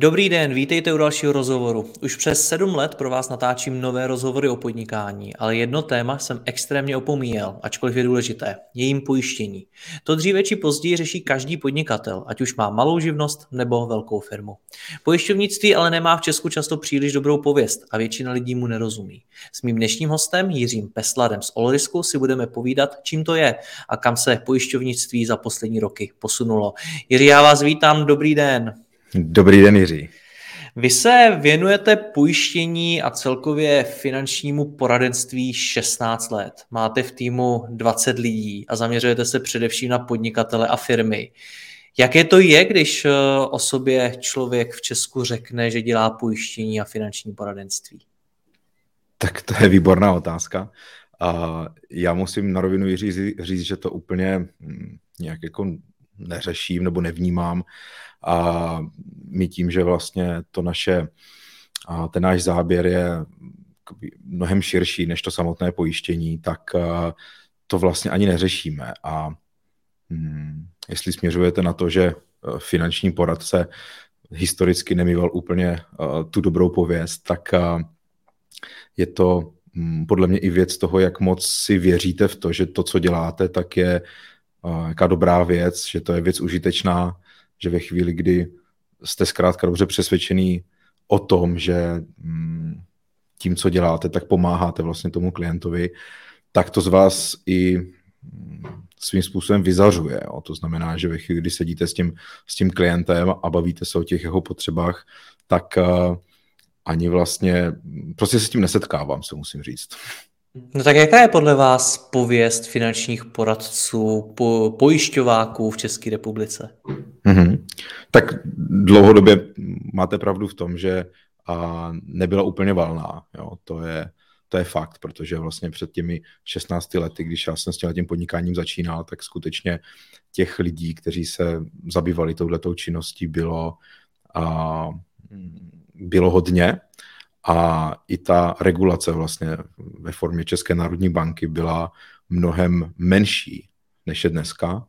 Dobrý den, vítejte u dalšího rozhovoru. Už přes sedm let pro vás natáčím nové rozhovory o podnikání, ale jedno téma jsem extrémně opomíjel, ačkoliv je důležité, jejím pojištění. To dříve či později řeší každý podnikatel, ať už má malou živnost nebo velkou firmu. Pojišťovnictví ale nemá v Česku často příliš dobrou pověst a většina lidí mu nerozumí. S mým dnešním hostem Jiřím Pesladem z Olrisku si budeme povídat, čím to je a kam se pojišťovnictví za poslední roky posunulo. Jiří, já vás vítám, dobrý den. Dobrý den, Jiří. Vy se věnujete pojištění a celkově finančnímu poradenství 16 let. Máte v týmu 20 lidí a zaměřujete se především na podnikatele a firmy. Jaké to je, když eh, o sobě člověk v Česku řekne, že dělá pojištění a finanční poradenství? Tak to je výborná otázka. A já musím na rovinu říct, říct, že to úplně hm, nějak jako neřeším nebo nevnímám. A my tím, že vlastně to naše, ten náš záběr je mnohem širší než to samotné pojištění, tak to vlastně ani neřešíme. A hm, jestli směřujete na to, že e, finanční poradce historicky nemýval úplně tu dobrou pověst, tak je to hm, podle mě i věc toho, jak moc si věříte v to, že to, co děláte, tak je jaká dobrá věc, že to je věc užitečná, že ve chvíli, kdy jste zkrátka dobře přesvědčený o tom, že mm, tím, co děláte, tak pomáháte vlastně tomu klientovi, tak to z vás i mm, svým způsobem vyzařuje. Jo. To znamená, že ve chvíli, kdy sedíte s tím, s tím klientem a bavíte se o těch jeho potřebách, tak uh, ani vlastně, prostě se s tím nesetkávám, se musím říct. No tak jaká je podle vás pověst finančních poradců, po, pojišťováků v České republice? Mm-hmm. Tak dlouhodobě máte pravdu v tom, že a nebyla úplně valná. Jo. To, je, to je fakt, protože vlastně před těmi 16 lety, když já jsem s tím podnikáním začínal, tak skutečně těch lidí, kteří se zabývali touhletou činností, bylo, a, bylo hodně a i ta regulace vlastně ve formě České národní banky byla mnohem menší než je dneska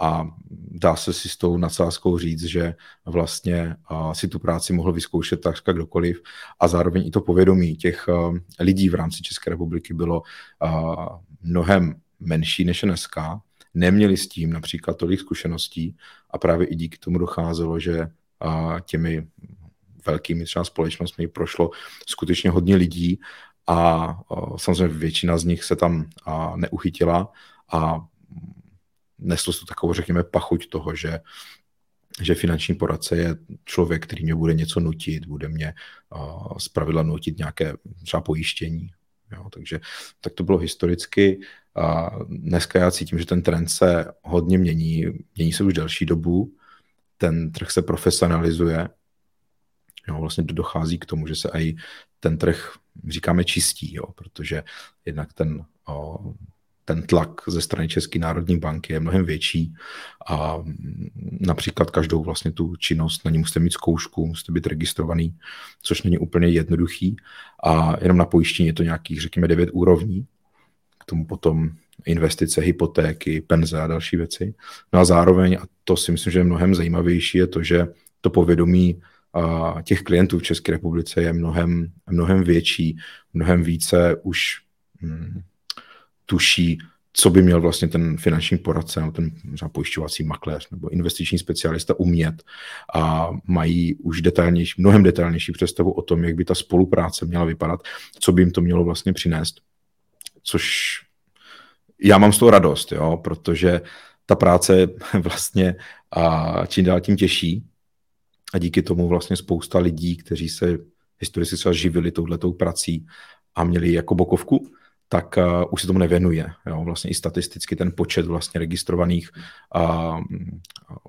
a dá se si s tou nadsázkou říct, že vlastně si tu práci mohl vyzkoušet takřka kdokoliv a zároveň i to povědomí těch lidí v rámci České republiky bylo mnohem menší než je dneska. Neměli s tím například tolik zkušeností a právě i díky tomu docházelo, že těmi velkými třeba společnostmi prošlo skutečně hodně lidí a samozřejmě většina z nich se tam neuchytila a neslo se to takovou, řekněme, pachuť toho, že že finanční poradce je člověk, který mě bude něco nutit, bude mě uh, zpravidla nutit nějaké třeba pojištění. Jo, takže tak to bylo historicky. A dneska já cítím, že ten trend se hodně mění. Mění se už delší dobu. Ten trh se profesionalizuje Jo, vlastně dochází k tomu, že se i ten trh, říkáme, čistí, jo, protože jednak ten, o, ten tlak ze strany České národní banky je mnohem větší a například každou vlastně tu činnost, na ní musíte mít zkoušku, musíte být registrovaný, což není úplně jednoduchý a jenom na pojištění je to nějakých, řekněme, devět úrovní, k tomu potom investice, hypotéky, penze a další věci. No a zároveň, a to si myslím, že je mnohem zajímavější, je to, že to povědomí těch klientů v České republice je mnohem, mnohem větší, mnohem více už hm, tuší, co by měl vlastně ten finanční poradce, nebo ten pojišťovací makléř nebo investiční specialista umět a mají už detailnější, mnohem detailnější představu o tom, jak by ta spolupráce měla vypadat, co by jim to mělo vlastně přinést. Což já mám z toho radost, jo, protože ta práce vlastně a čím dál tím těžší, a díky tomu vlastně spousta lidí, kteří se historicky třeba živili touhletou prací a měli jako bokovku, tak uh, už se tomu nevěnuje. Jo? Vlastně i statisticky ten počet vlastně registrovaných uh,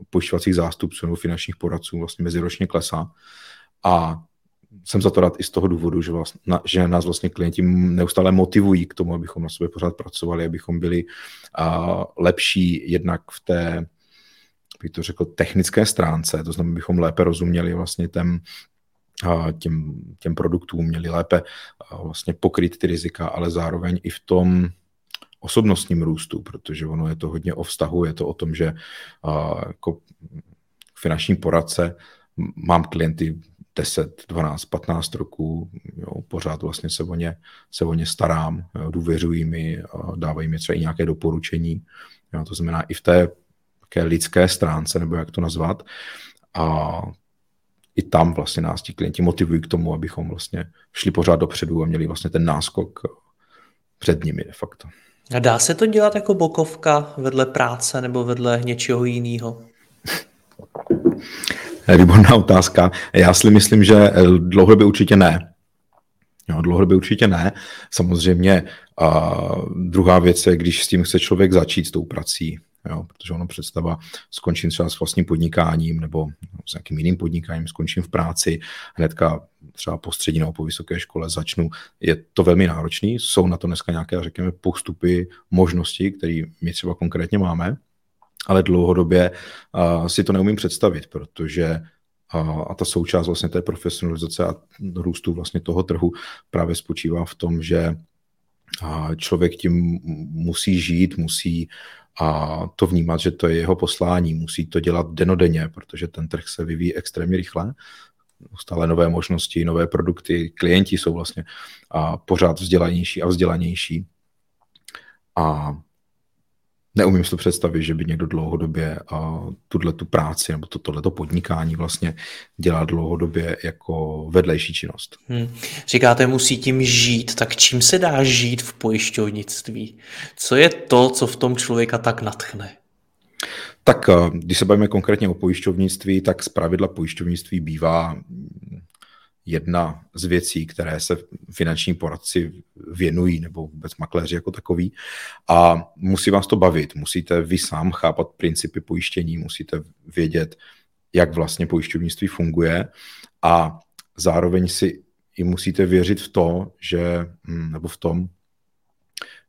pojišťovacích zástupců nebo finančních poradců vlastně meziročně klesá. A jsem za to rád i z toho důvodu, že, vlastně, na, že nás vlastně klienti neustále motivují k tomu, abychom na sobě pořád pracovali, abychom byli uh, lepší jednak v té, bych to řekl, technické stránce, to znamená, bychom lépe rozuměli vlastně uh, těm, těm produktům, měli lépe vlastně pokryt ty rizika, ale zároveň i v tom osobnostním růstu, protože ono je to hodně o vztahu, je to o tom, že jako finanční poradce mám klienty 10, 12, 15 roků, jo, pořád vlastně se o ně, se o ně starám, jo, důvěřují mi, dávají mi třeba i nějaké doporučení. Jo, to znamená i v té také lidské stránce, nebo jak to nazvat. A i tam vlastně nás ti klienti motivují k tomu, abychom vlastně šli pořád dopředu a měli vlastně ten náskok před nimi de facto. A dá se to dělat jako bokovka vedle práce nebo vedle něčeho jiného? Výborná otázka. Já si myslím, že eh, dlouhodobě určitě ne. Jo, dlouhodobě určitě ne. Samozřejmě a druhá věc je, když s tím chce člověk začít s tou prací, jo, protože ono představa skončím třeba s vlastním podnikáním nebo s nějakým jiným podnikáním, skončím v práci, hnedka třeba po střední nebo po vysoké škole začnu. Je to velmi náročný, jsou na to dneska nějaké, řekněme, postupy, možnosti, které my třeba konkrétně máme, ale dlouhodobě uh, si to neumím představit, protože a ta součást vlastně té profesionalizace a růstu vlastně toho trhu právě spočívá v tom, že člověk tím musí žít, musí a to vnímat, že to je jeho poslání, musí to dělat denodenně, protože ten trh se vyvíjí extrémně rychle, stále nové možnosti, nové produkty, klienti jsou vlastně a pořád vzdělanější a vzdělanější. A neumím si to představit, že by někdo dlouhodobě tuhle tu práci nebo to, tohleto podnikání vlastně dělal dlouhodobě jako vedlejší činnost. Hmm. Říkáte, musí tím žít, tak čím se dá žít v pojišťovnictví? Co je to, co v tom člověka tak natchne? Tak když se bavíme konkrétně o pojišťovnictví, tak z pravidla pojišťovnictví bývá jedna z věcí, které se finanční poradci věnují, nebo vůbec makléři jako takový. A musí vás to bavit, musíte vy sám chápat principy pojištění, musíte vědět, jak vlastně pojišťovnictví funguje a zároveň si i musíte věřit v to, že, hm, nebo v tom,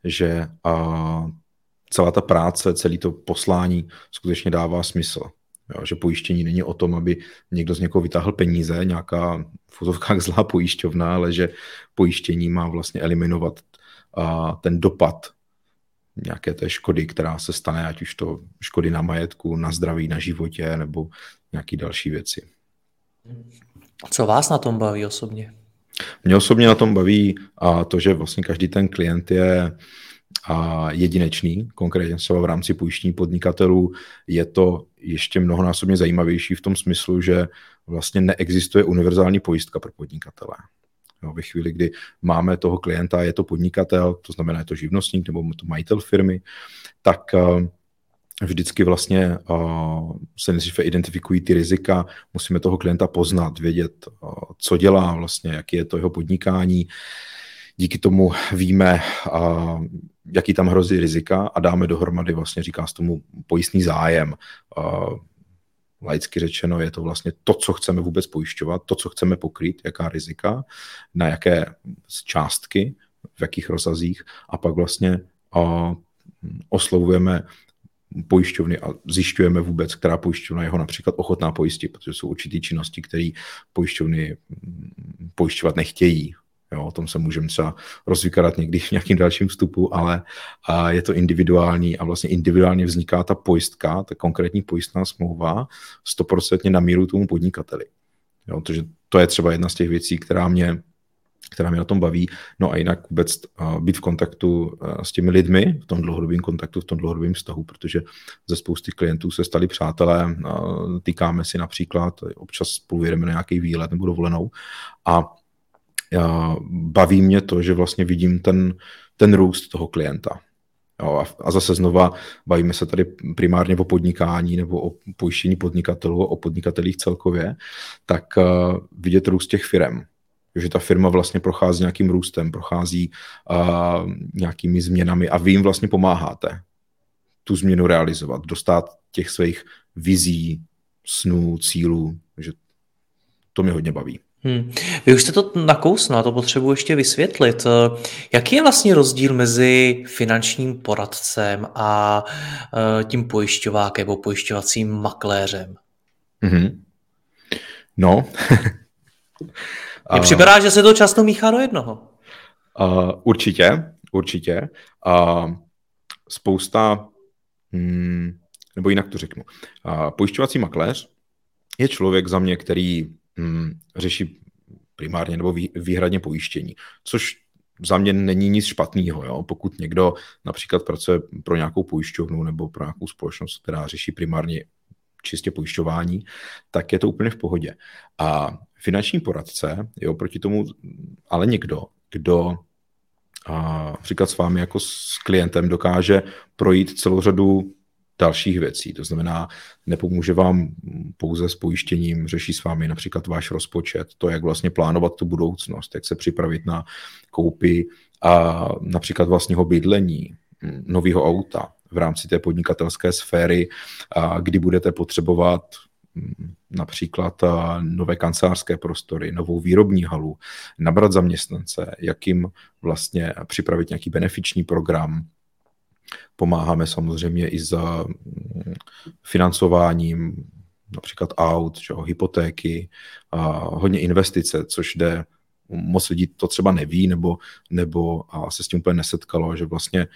že a, celá ta práce, celý to poslání skutečně dává smysl. Jo, že pojištění není o tom, aby někdo z někoho vytáhl peníze, nějaká v zlá pojišťovna, ale že pojištění má vlastně eliminovat a, ten dopad nějaké té škody, která se stane, ať už to škody na majetku, na zdraví, na životě nebo nějaké další věci. Co vás na tom baví osobně? Mě osobně na tom baví a to, že vlastně každý ten klient je a jedinečný, konkrétně třeba v rámci pojištění podnikatelů, je to ještě mnohonásobně zajímavější v tom smyslu, že vlastně neexistuje univerzální pojistka pro podnikatele. Jo, ve chvíli, kdy máme toho klienta, je to podnikatel, to znamená, je to živnostník nebo to majitel firmy, tak uh, vždycky vlastně uh, se nejdříve identifikují ty rizika, musíme toho klienta poznat, vědět, uh, co dělá vlastně, jaký je to jeho podnikání, díky tomu víme, jaký tam hrozí rizika a dáme dohromady, vlastně říká se tomu pojistný zájem. Laicky řečeno je to vlastně to, co chceme vůbec pojišťovat, to, co chceme pokrýt, jaká rizika, na jaké částky, v jakých rozsazích a pak vlastně oslovujeme pojišťovny a zjišťujeme vůbec, která pojišťovna je ho například ochotná pojistit, protože jsou určité činnosti, které pojišťovny pojišťovat nechtějí. Jo, o tom se můžeme třeba rozvykadat někdy v nějakým dalším vstupu, ale a je to individuální a vlastně individuálně vzniká ta pojistka, ta konkrétní pojistná smlouva, stoprocentně na míru tomu podnikateli. Jo, takže to je třeba jedna z těch věcí, která mě která mě na tom baví. No a jinak vůbec být v kontaktu s těmi lidmi, v tom dlouhodobém kontaktu, v tom dlouhodobém vztahu, protože ze spousty klientů se stali přátelé, týkáme si například, občas spolu jedeme na nějaký výlet nebo dovolenou a baví mě to, že vlastně vidím ten, ten růst toho klienta. Jo, a zase znova bavíme se tady primárně o podnikání nebo o pojištění podnikatelů, o podnikatelích celkově, tak uh, vidět růst těch firm. že ta firma vlastně prochází nějakým růstem, prochází uh, nějakými změnami a vy jim vlastně pomáháte tu změnu realizovat, dostat těch svých vizí, snů, cílů, že to mě hodně baví. Hmm. Vy už jste to nakousno a to potřebuji ještě vysvětlit. Jaký je vlastně rozdíl mezi finančním poradcem a uh, tím pojišťovákem nebo pojišťovacím makléřem? Mm-hmm. No. Mně připadá, že se to často míchá do jednoho. Uh, určitě, určitě. Uh, spousta, hmm, nebo jinak to řeknu. Uh, pojišťovací makléř je člověk za mě, který hmm, řeší primárně nebo vý, výhradně pojištění, což za mě není nic špatného. Pokud někdo například pracuje pro nějakou pojišťovnu nebo pro nějakou společnost, která řeší primárně čistě pojišťování, tak je to úplně v pohodě. A finanční poradce je oproti tomu ale někdo, kdo a například s vámi jako s klientem dokáže projít celou řadu dalších věcí. To znamená, nepomůže vám pouze s pojištěním, řeší s vámi například váš rozpočet, to, jak vlastně plánovat tu budoucnost, jak se připravit na koupy a například vlastního bydlení, nového auta v rámci té podnikatelské sféry, a kdy budete potřebovat například nové kancelářské prostory, novou výrobní halu, nabrat zaměstnance, jak jim vlastně připravit nějaký benefiční program, Pomáháme samozřejmě i za mm, financováním například aut, čo, hypotéky, a hodně investice, což jde, moc lidí to třeba neví nebo, nebo a se s tím úplně nesetkalo, že vlastně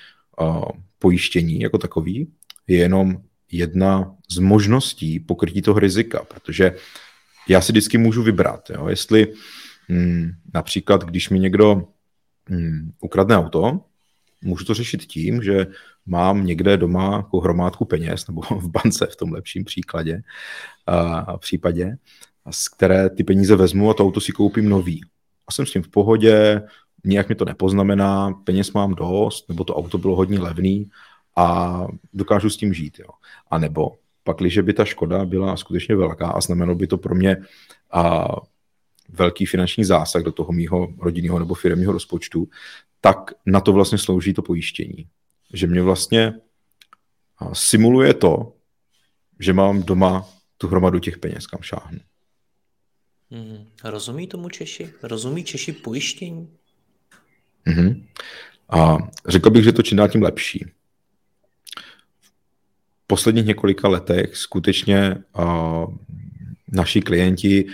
a, pojištění jako takový je jenom jedna z možností pokrytí toho rizika, protože já si vždycky můžu vybrat, jo, jestli hm, například, když mi někdo hm, ukradne auto, můžu to řešit tím, že mám někde doma jako hromádku peněz, nebo v bance v tom lepším příkladě, a případě, z které ty peníze vezmu a to auto si koupím nový. A jsem s tím v pohodě, nijak mi to nepoznamená, peněz mám dost, nebo to auto bylo hodně levný a dokážu s tím žít. Jo. A nebo pak, když by ta škoda byla skutečně velká a znamenalo by to pro mě a velký finanční zásah do toho mýho rodinného nebo firmního rozpočtu, tak na to vlastně slouží to pojištění. Že mě vlastně simuluje to, že mám doma tu hromadu těch peněz, kam šáhnu. Hmm. Rozumí tomu Češi? Rozumí Češi pojištění? Hmm. A řekl bych, že to čím dál tím lepší. V posledních několika letech skutečně uh, naši klienti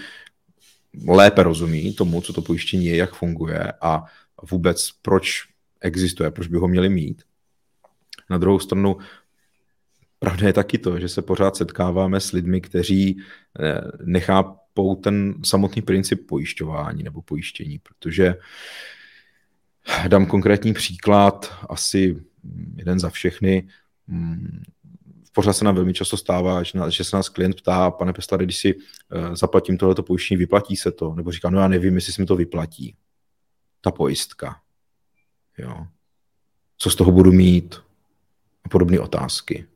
lépe rozumí tomu, co to pojištění je, jak funguje a vůbec proč existuje, proč by ho měli mít. Na druhou stranu, pravda je taky to, že se pořád setkáváme s lidmi, kteří eh, nechápou ten samotný princip pojišťování nebo pojištění, protože dám konkrétní příklad, asi jeden za všechny. Pořád se nám velmi často stává, že se nás klient ptá, pane Pestlare, když si eh, zaplatím tohleto pojištění, vyplatí se to? Nebo říká, no já nevím, jestli se mi to vyplatí ta pojistka. Jo. Co z toho budu mít? A podobné otázky.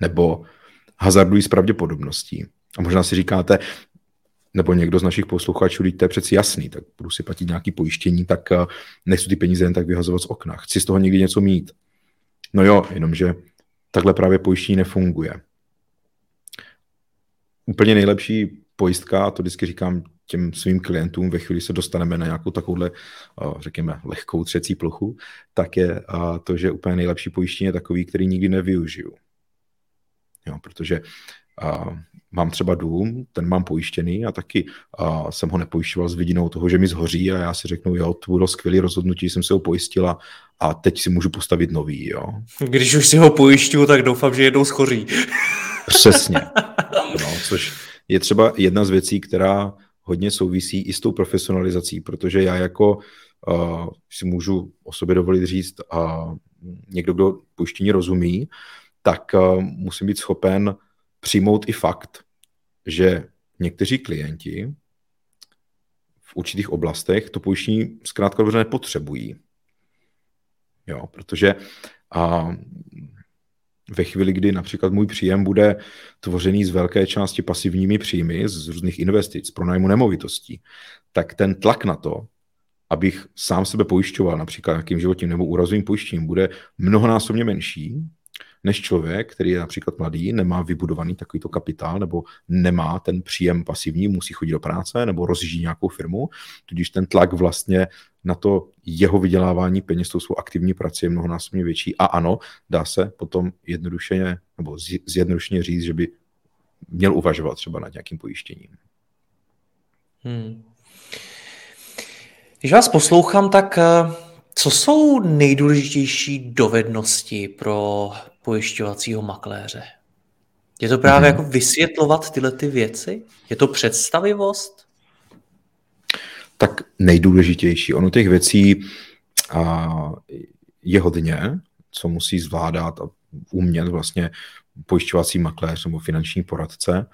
Nebo hazardují s pravděpodobností. A možná si říkáte, nebo někdo z našich posluchačů, to je přeci jasný, tak budu si platit nějaké pojištění, tak eh, nechci ty peníze jen tak vyhazovat z okna. Chci z toho někdy něco mít. No jo, jenomže takhle právě pojištění nefunguje. Úplně nejlepší pojistka, a to vždycky říkám těm svým klientům ve chvíli se dostaneme na nějakou takovouhle, řekněme, lehkou třecí plochu, tak je to, že úplně nejlepší pojištění je takový, který nikdy nevyužiju. Jo, protože a, mám třeba dům, ten mám pojištěný a taky a, jsem ho nepojišťoval s vidinou toho, že mi zhoří a já si řeknu, jo, to bylo skvělé rozhodnutí, jsem se ho pojistila a teď si můžu postavit nový, jo. Když už si ho pojišťuju, tak doufám, že jednou schoří. Přesně. No, což je třeba jedna z věcí, která hodně souvisí i s tou profesionalizací, protože já jako uh, si můžu o sobě dovolit říct, uh, někdo, kdo pojištění rozumí, tak uh, musím být schopen přijmout i fakt, že někteří klienti v určitých oblastech to pojištění zkrátka dobře nepotřebují. Jo, protože uh, ve chvíli, kdy například můj příjem bude tvořený z velké části pasivními příjmy z různých investic, pro nájmu nemovitostí, tak ten tlak na to, abych sám sebe pojišťoval například nějakým životním nebo úrazovým pojištěním, bude mnohonásobně menší, než člověk, který je například mladý, nemá vybudovaný takovýto kapitál nebo nemá ten příjem pasivní, musí chodit do práce nebo rozjíždí nějakou firmu, tudíž ten tlak vlastně na to jeho vydělávání peněz tou svou aktivní prací je mnohonásobně větší. A ano, dá se potom jednodušeně nebo zjednodušeně říct, že by měl uvažovat třeba nad nějakým pojištěním. Hmm. Když vás poslouchám, tak eh, co jsou nejdůležitější dovednosti pro pojišťovacího makléře? Je to právě hmm. jako vysvětlovat tyhle ty věci? Je to představivost? Tak nejdůležitější. Ono těch věcí a, je hodně, co musí zvládat a umět vlastně pojišťovací makléř nebo finanční poradce.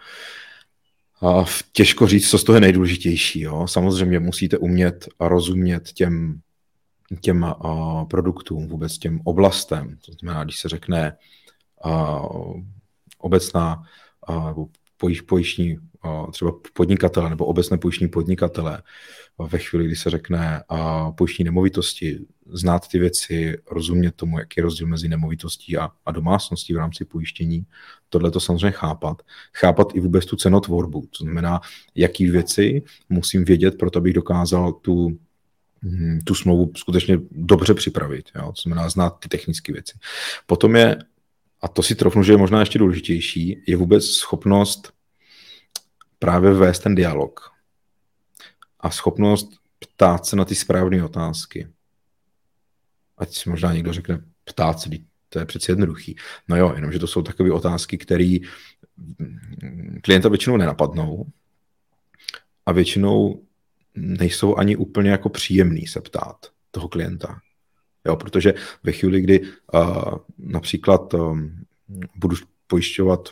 A těžko říct, co z toho je nejdůležitější. Jo? Samozřejmě musíte umět a rozumět těm, těm uh, produktům, vůbec těm oblastem. To znamená, když se řekne uh, obecná uh, třeba podnikatele nebo obecné pojištní podnikatele, ve chvíli, kdy se řekne a pojištní nemovitosti, znát ty věci, rozumět tomu, jaký je rozdíl mezi nemovitostí a, a domácností v rámci pojištění, tohle to samozřejmě chápat. Chápat i vůbec tu cenotvorbu, to znamená, jaký věci musím vědět, proto abych dokázal tu, tu smlouvu skutečně dobře připravit, jo? to znamená znát ty technické věci. Potom je, a to si trofnu, že je možná ještě důležitější, je vůbec schopnost právě vést ten dialog a schopnost ptát se na ty správné otázky. Ať si možná někdo řekne, ptát se, to je přeci jednoduchý. No jo, jenomže to jsou takové otázky, které klienta většinou nenapadnou a většinou nejsou ani úplně jako příjemný se ptát toho klienta. Jo, protože ve chvíli, kdy uh, například um, budu pojišťovat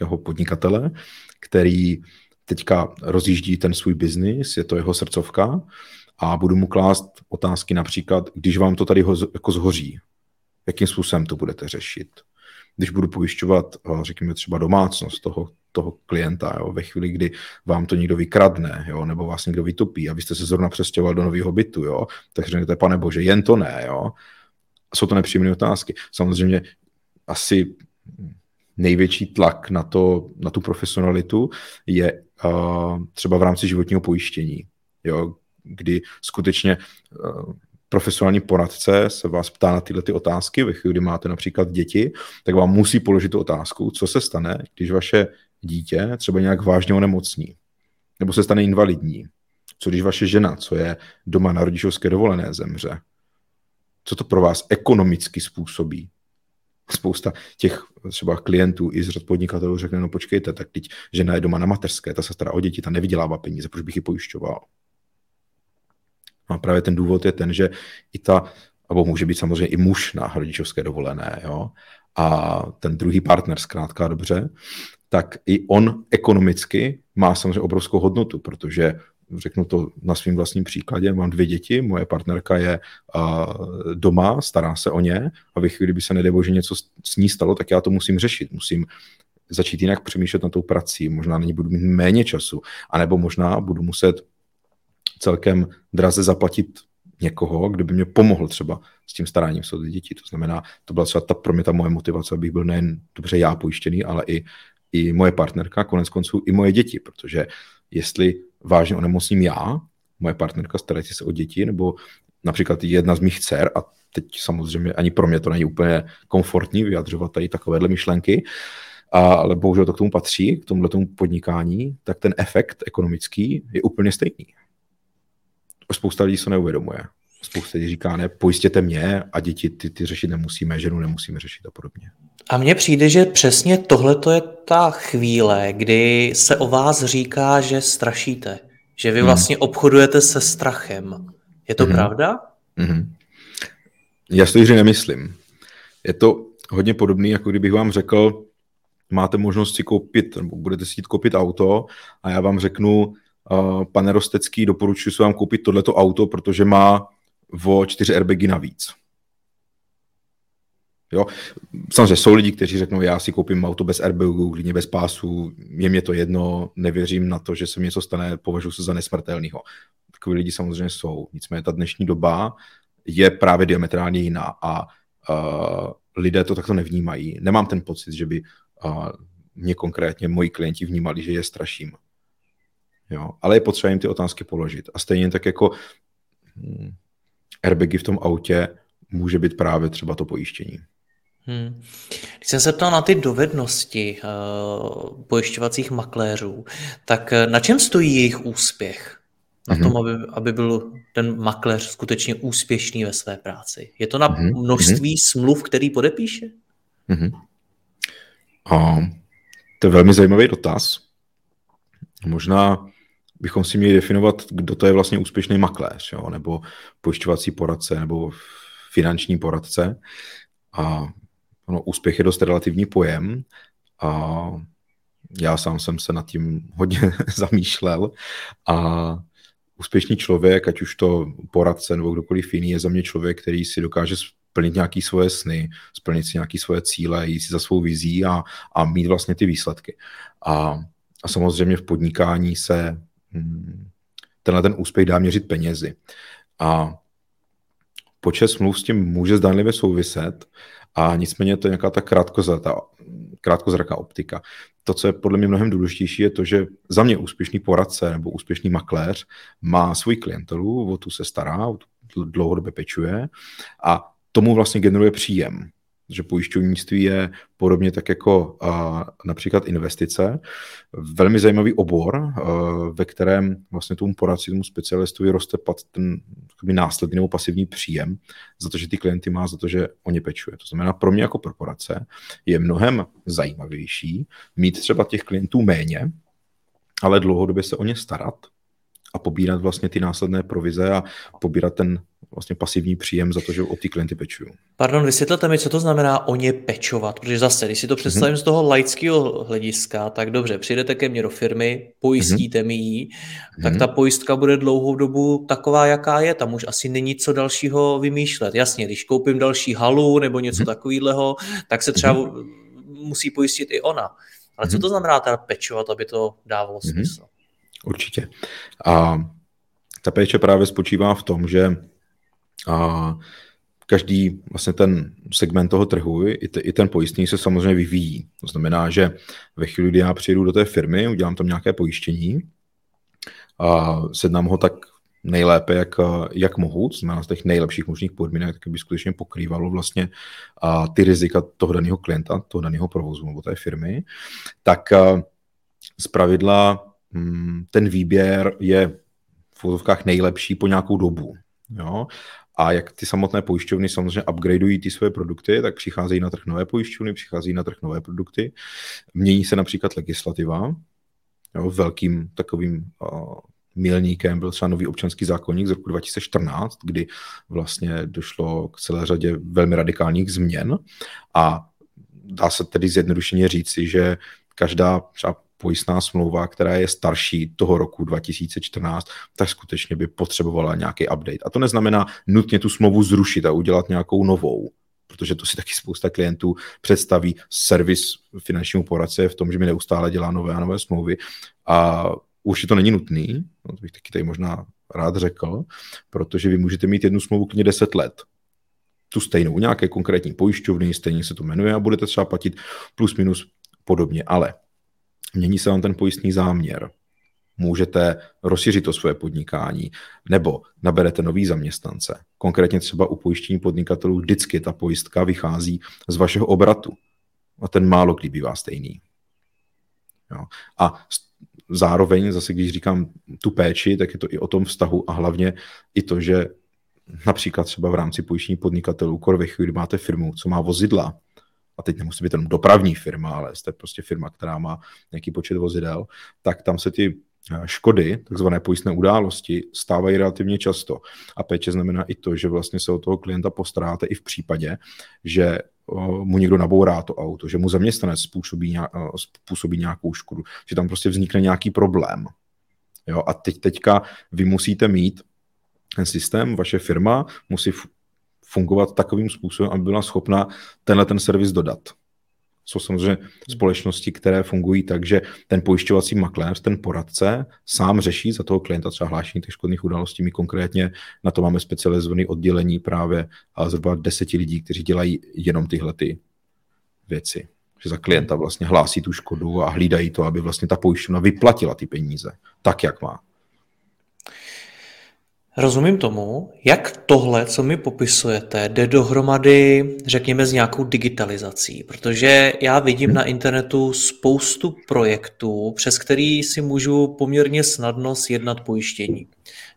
uh, podnikatele, který teďka rozjíždí ten svůj biznis, je to jeho srdcovka a budu mu klást otázky například, když vám to tady ho, jako zhoří, jakým způsobem to budete řešit. Když budu pojišťovat, eh, řekněme třeba domácnost toho, toho klienta, jo, ve chvíli, kdy vám to někdo vykradne, jo, nebo vás někdo vytopí a vy jste se zrovna přestěhoval do nového bytu, jo, tak řeknete, pane bože, jen to ne, jo. Jsou to nepříjemné otázky. Samozřejmě asi největší tlak na, to, na tu profesionalitu je uh, třeba v rámci životního pojištění, jo, kdy skutečně uh, profesionální poradce se vás ptá na tyhle ty otázky, ve chvíli, kdy máte například děti, tak vám musí položit tu otázku, co se stane, když vaše dítě třeba nějak vážně onemocní, nebo se stane invalidní. Co když vaše žena, co je doma na rodičovské dovolené, zemře? Co to pro vás ekonomicky způsobí? spousta těch třeba klientů i z řad podnikatelů řekne, no počkejte, tak teď žena je doma na mateřské, ta se stará o děti, ta nevydělává peníze, proč bych ji pojišťoval? No a právě ten důvod je ten, že i ta, nebo může být samozřejmě i muž na rodičovské dovolené, jo, a ten druhý partner zkrátka dobře, tak i on ekonomicky má samozřejmě obrovskou hodnotu, protože řeknu to na svým vlastním příkladě, mám dvě děti, moje partnerka je uh, doma, stará se o ně a ve chvíli, kdyby se nedej že něco s ní stalo, tak já to musím řešit, musím začít jinak přemýšlet na tou prací, možná na ní budu mít méně času, anebo možná budu muset celkem draze zaplatit někoho, kdo by mě pomohl třeba s tím staráním se o děti. To znamená, to byla třeba ta, pro mě ta moje motivace, abych byl nejen dobře já pojištěný, ale i, i moje partnerka, konec konců i moje děti, protože jestli vážně onemocním já, moje partnerka starající se o děti, nebo například jedna z mých dcer, a teď samozřejmě ani pro mě to není úplně komfortní vyjadřovat tady takovéhle myšlenky, ale bohužel to k tomu patří, k tomuhle tomu podnikání, tak ten efekt ekonomický je úplně stejný. Spousta lidí se neuvědomuje. Spousta lidí říká, ne, pojistěte mě a děti ty, ty řešit nemusíme, ženu nemusíme řešit a podobně. A mně přijde, že přesně tohle je ta chvíle, kdy se o vás říká, že strašíte. Že vy hmm. vlastně hmm. obchodujete se strachem. Je to hmm. pravda? Hmm. Já si to nemyslím. Je to hodně podobný, jako kdybych vám řekl, máte možnost si koupit, nebo budete si koupit auto a já vám řeknu, pane Rostecký, doporučuji si vám koupit tohleto auto, protože má o čtyři airbagy navíc Jo? Samozřejmě jsou lidi, kteří řeknou, já si koupím auto bez airbagu, klidně bez pásu, je mě to jedno, nevěřím na to, že se mi něco stane, považuji se za nesmrtelného. Takový lidi samozřejmě jsou. Nicméně ta dnešní doba je právě diametrálně jiná a uh, lidé to takto nevnímají. Nemám ten pocit, že by uh, mě konkrétně moji klienti vnímali, že je straším. Jo? Ale je potřeba jim ty otázky položit. A stejně tak jako hmm, airbagy v tom autě může být právě třeba to pojištění. Hmm. Když jsem se ptal na ty dovednosti uh, pojišťovacích makléřů, tak eh, na čem stojí jejich úspěch? Na mm-hmm. tom, aby, aby byl ten makléř skutečně úspěšný ve své práci. Je to na mm-hmm. množství smluv, který podepíše? Mm-hmm. A to je velmi zajímavý dotaz. Možná bychom si měli definovat, kdo to je vlastně úspěšný makléř, jo? nebo pojišťovací poradce, nebo finanční poradce. A ono, úspěch je dost relativní pojem a já sám jsem se nad tím hodně zamýšlel a úspěšný člověk, ať už to poradce nebo kdokoliv jiný, je za mě člověk, který si dokáže splnit nějaké svoje sny, splnit si nějaké svoje cíle, jít si za svou vizí a, a mít vlastně ty výsledky. A, a samozřejmě v podnikání se tenhle ten úspěch dá měřit penězi. A počet smluv s tím může zdánlivě souviset, a nicméně to je nějaká ta krátkozratá, krátkozraká optika. To, co je podle mě mnohem důležitější, je to, že za mě úspěšný poradce nebo úspěšný makléř má svoji klientelu, o tu se stará, o tu dlouhodobě pečuje a tomu vlastně generuje příjem že pojišťovnictví je podobně tak jako a, například investice. Velmi zajímavý obor, a, ve kterém vlastně tomu poradci, tomu specialistovi roste pat ten následný nebo pasivní příjem za to, že ty klienty má, za to, že o ně pečuje. To znamená, pro mě jako pro poradce je mnohem zajímavější mít třeba těch klientů méně, ale dlouhodobě se o ně starat a pobírat vlastně ty následné provize a pobírat ten vlastně pasivní příjem za to, že o ty klienty pečuju. Pardon, vysvětlete mi, co to znamená o ně pečovat, protože zase, když si to představím mm-hmm. z toho laického hlediska, tak dobře, přijdete ke mně do firmy, pojistíte mm-hmm. mi ji, tak mm-hmm. ta pojistka bude dlouhou dobu taková, jaká je, tam už asi není co dalšího vymýšlet. Jasně, když koupím další halu nebo něco mm-hmm. takového, tak se třeba mm-hmm. musí pojistit i ona. Ale co to znamená teda pečovat, aby to dávalo mm-hmm. Určitě. A ta péče právě spočívá v tom, že a každý vlastně ten segment toho trhu, i, te, i ten pojistný se samozřejmě vyvíjí. To znamená, že ve chvíli, kdy já přijdu do té firmy, udělám tam nějaké pojištění, a sednám ho tak nejlépe, jak, jak mohu, to znamená z těch nejlepších možných podmínek, tak by skutečně pokrývalo vlastně a, ty rizika toho daného klienta, toho daného provozu nebo té firmy, tak z pravidla ten výběr je v fotovkách nejlepší po nějakou dobu. Jo? A jak ty samotné pojišťovny samozřejmě upgradeují ty své produkty, tak přicházejí na trh nové pojišťovny, přicházejí na trh nové produkty. Mění se například legislativa. Jo? Velkým takovým uh, milníkem byl třeba nový občanský zákonník z roku 2014, kdy vlastně došlo k celé řadě velmi radikálních změn a dá se tedy zjednodušeně říci, že každá třeba pojistná smlouva, která je starší toho roku 2014, tak skutečně by potřebovala nějaký update. A to neznamená nutně tu smlouvu zrušit a udělat nějakou novou, protože to si taky spousta klientů představí. Servis finančnímu poradce v tom, že mi neustále dělá nové a nové smlouvy a už to není nutný, no to bych taky tady možná rád řekl, protože vy můžete mít jednu smlouvu klidně 10 let, tu stejnou, nějaké konkrétní pojišťovny, stejně se to jmenuje a budete třeba platit plus minus podobně, ale mění se vám ten pojistný záměr, můžete rozšířit to svoje podnikání, nebo naberete nový zaměstnance. Konkrétně třeba u pojištění podnikatelů vždycky ta pojistka vychází z vašeho obratu. A ten málo kdy bývá stejný. Jo. A zároveň, zase když říkám tu péči, tak je to i o tom vztahu a hlavně i to, že například třeba v rámci pojištění podnikatelů, ve chvíli, máte firmu, co má vozidla, a teď nemusí být jenom dopravní firma, ale jste prostě firma, která má nějaký počet vozidel, tak tam se ty eh, škody, takzvané pojistné události, stávají relativně často. A péče znamená i to, že vlastně se o toho klienta postaráte i v případě, že mu někdo nabourá to auto, že mu zaměstnanec způsobí, eh, způsobí nějakou škodu, že tam prostě vznikne nějaký problém. Jo, a teď teďka vy musíte mít ten systém, vaše firma musí fungovat takovým způsobem, aby byla schopna tenhle ten servis dodat. Jsou samozřejmě společnosti, které fungují tak, že ten pojišťovací makléř, ten poradce, sám řeší za toho klienta třeba hlášení těch škodných událostí. My konkrétně na to máme specializované oddělení právě a zhruba deseti lidí, kteří dělají jenom tyhle ty věci. Že za klienta vlastně hlásí tu škodu a hlídají to, aby vlastně ta pojišťovna vyplatila ty peníze tak, jak má. Rozumím tomu, jak tohle, co mi popisujete, jde dohromady, řekněme, s nějakou digitalizací, protože já vidím na internetu spoustu projektů, přes který si můžu poměrně snadno sjednat pojištění.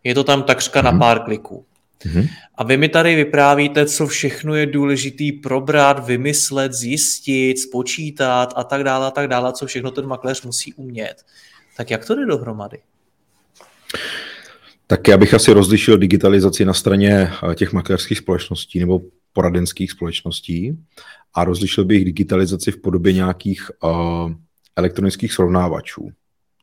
Je to tam takřka na pár kliků. Hmm. A vy mi tady vyprávíte, co všechno je důležitý probrat, vymyslet, zjistit, spočítat a tak dále, a tak dále, co všechno ten makléř musí umět. Tak jak to jde dohromady? Tak já bych asi rozlišil digitalizaci na straně eh, těch makléřských společností nebo poradenských společností a rozlišil bych digitalizaci v podobě nějakých uh, elektronických srovnávačů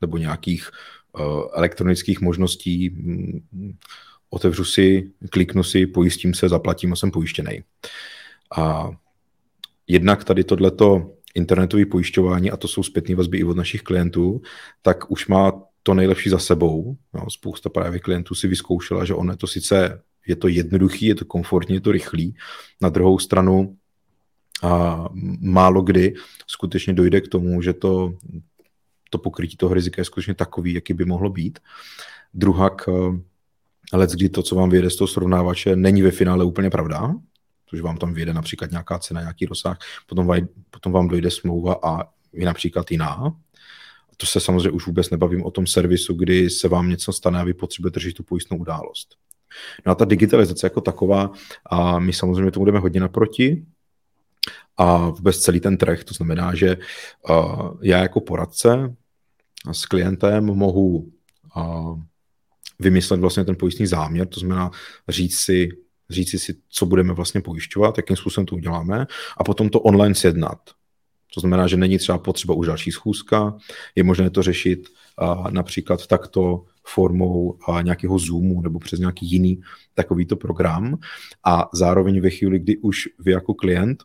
nebo nějakých uh, elektronických možností. Mm, otevřu si, kliknu si, pojistím se, zaplatím a jsem pojištěný. A jednak tady tohleto internetové pojišťování, a to jsou zpětné vazby i od našich klientů, tak už má to nejlepší za sebou. No, spousta právě klientů si vyzkoušela, že ono to sice je to jednoduchý, je to komfortní, je to rychlý. Na druhou stranu a málo kdy skutečně dojde k tomu, že to, to pokrytí toho rizika je skutečně takový, jaký by mohlo být. Druhak, ale kdy to, co vám vyjede z toho srovnávače, není ve finále úplně pravda, což vám tam vyjede například nějaká cena, nějaký rozsah, potom vám, potom vám dojde smlouva a je například jiná, to se samozřejmě už vůbec nebavím o tom servisu, kdy se vám něco stane a vy potřebujete řešit tu pojistnou událost. No a ta digitalizace jako taková, a my samozřejmě tomu jdeme hodně naproti, a vůbec celý ten trh, to znamená, že já jako poradce s klientem mohu vymyslet vlastně ten pojistný záměr, to znamená říct si, říct si, co budeme vlastně pojišťovat, jakým způsobem to uděláme a potom to online sjednat. To znamená, že není třeba potřeba už další schůzka, je možné to řešit a, například takto formou a, nějakého Zoomu nebo přes nějaký jiný takovýto program. A zároveň ve chvíli, kdy už vy jako klient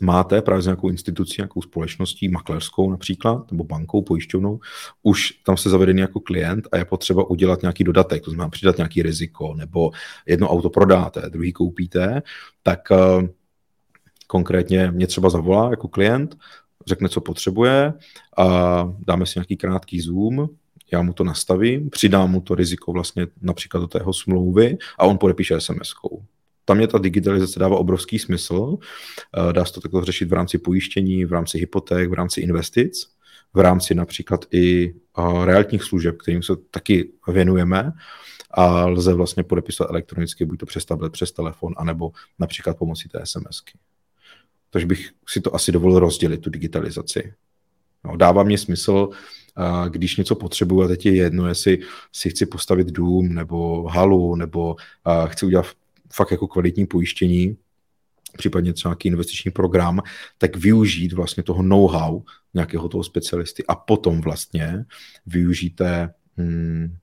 máte právě s nějakou institucí, nějakou společností, makléřskou například, nebo bankou, pojišťovnou, už tam se zavedený jako klient a je potřeba udělat nějaký dodatek, to znamená přidat nějaký riziko, nebo jedno auto prodáte, druhý koupíte, tak konkrétně mě třeba zavolá jako klient, řekne, co potřebuje a dáme si nějaký krátký zoom, já mu to nastavím, přidám mu to riziko vlastně například do tého smlouvy a on podepíše SMS-kou. Tam mě ta digitalizace dává obrovský smysl. Eh, dá se to takhle řešit v rámci pojištění, v rámci hypoték, v rámci investic, v rámci například i eh, realitních služeb, kterým se taky věnujeme a lze vlastně podepisovat elektronicky, buď to přes tablet, přes telefon, anebo například pomocí té SMSky. Takže bych si to asi dovolil rozdělit, tu digitalizaci. No, dává mě smysl, když něco potřebuji a teď je jedno, jestli si chci postavit dům nebo halu, nebo chci udělat fakt jako kvalitní pojištění, případně třeba nějaký investiční program, tak využít vlastně toho know-how nějakého toho specialisty a potom vlastně využijte hmm,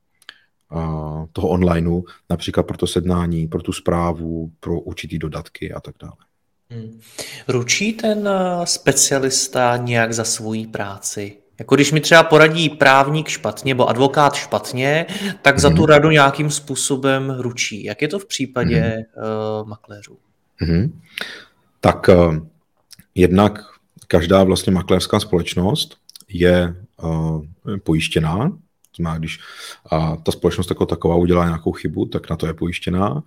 toho onlineu, například pro to sednání, pro tu zprávu, pro určitý dodatky a tak dále. Hmm. Ručí ten eh, specialista nějak za svoji práci? Jako když mi třeba poradí právník špatně nebo advokát špatně, tak za tu hmm. radu nějakým způsobem ručí. Jak je to v případě hmm. uh, makléřů? Hmm. Tak uh, jednak každá vlastně makléřská společnost je uh, pojištěná, znamená, když a ta společnost jako taková udělá nějakou chybu, tak na to je pojištěná.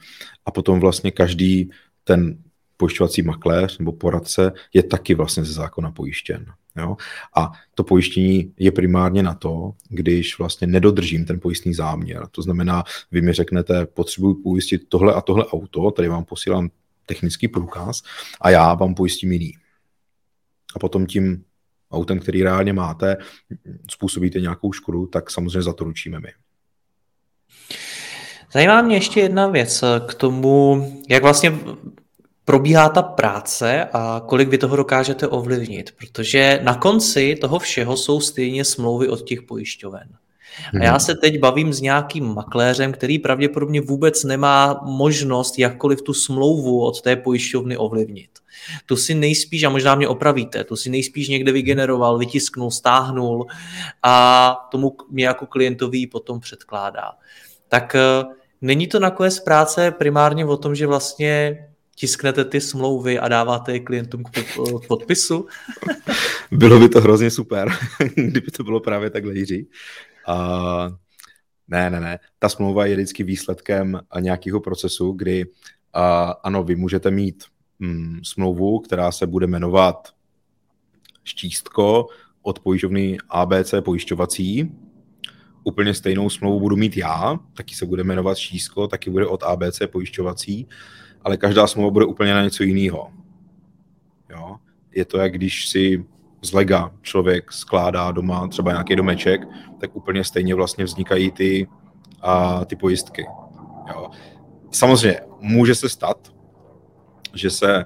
A potom vlastně každý ten pojišťovací makléř nebo poradce je taky vlastně ze zákona pojištěn. Jo? A to pojištění je primárně na to, když vlastně nedodržím ten pojistný záměr. To znamená, vy mi řeknete, potřebuji pojistit tohle a tohle auto, tady vám posílám technický průkaz a já vám pojistím jiný. A potom tím autem, který reálně máte, způsobíte nějakou škodu, tak samozřejmě za to ručíme my. Zajímá mě ještě jedna věc k tomu, jak vlastně probíhá ta práce a kolik vy toho dokážete ovlivnit, protože na konci toho všeho jsou stejně smlouvy od těch pojišťoven. A já mhm. se teď bavím s nějakým makléřem, který pravděpodobně vůbec nemá možnost jakkoliv tu smlouvu od té pojišťovny ovlivnit. Tu si nejspíš, a možná mě opravíte, tu si nejspíš někde vygeneroval, vytisknul, stáhnul a tomu mě jako klientovi potom předkládá. Tak eh, není to nakonec práce primárně o tom, že vlastně tisknete ty smlouvy a dáváte je klientům k podpisu? Bylo by to hrozně super, kdyby to bylo právě takhle, Jiří. Uh, ne, ne, ne. Ta smlouva je vždycky výsledkem nějakého procesu, kdy uh, ano, vy můžete mít mm, smlouvu, která se bude jmenovat štístko od pojišťovny ABC pojišťovací. Úplně stejnou smlouvu budu mít já, taky se bude jmenovat štístko, taky bude od ABC pojišťovací, ale každá smlouva bude úplně na něco jiného. Jo? Je to, jak když si z lega člověk skládá doma třeba nějaký domeček, tak úplně stejně vlastně vznikají ty, a, ty pojistky. Jo. Samozřejmě může se stát, že se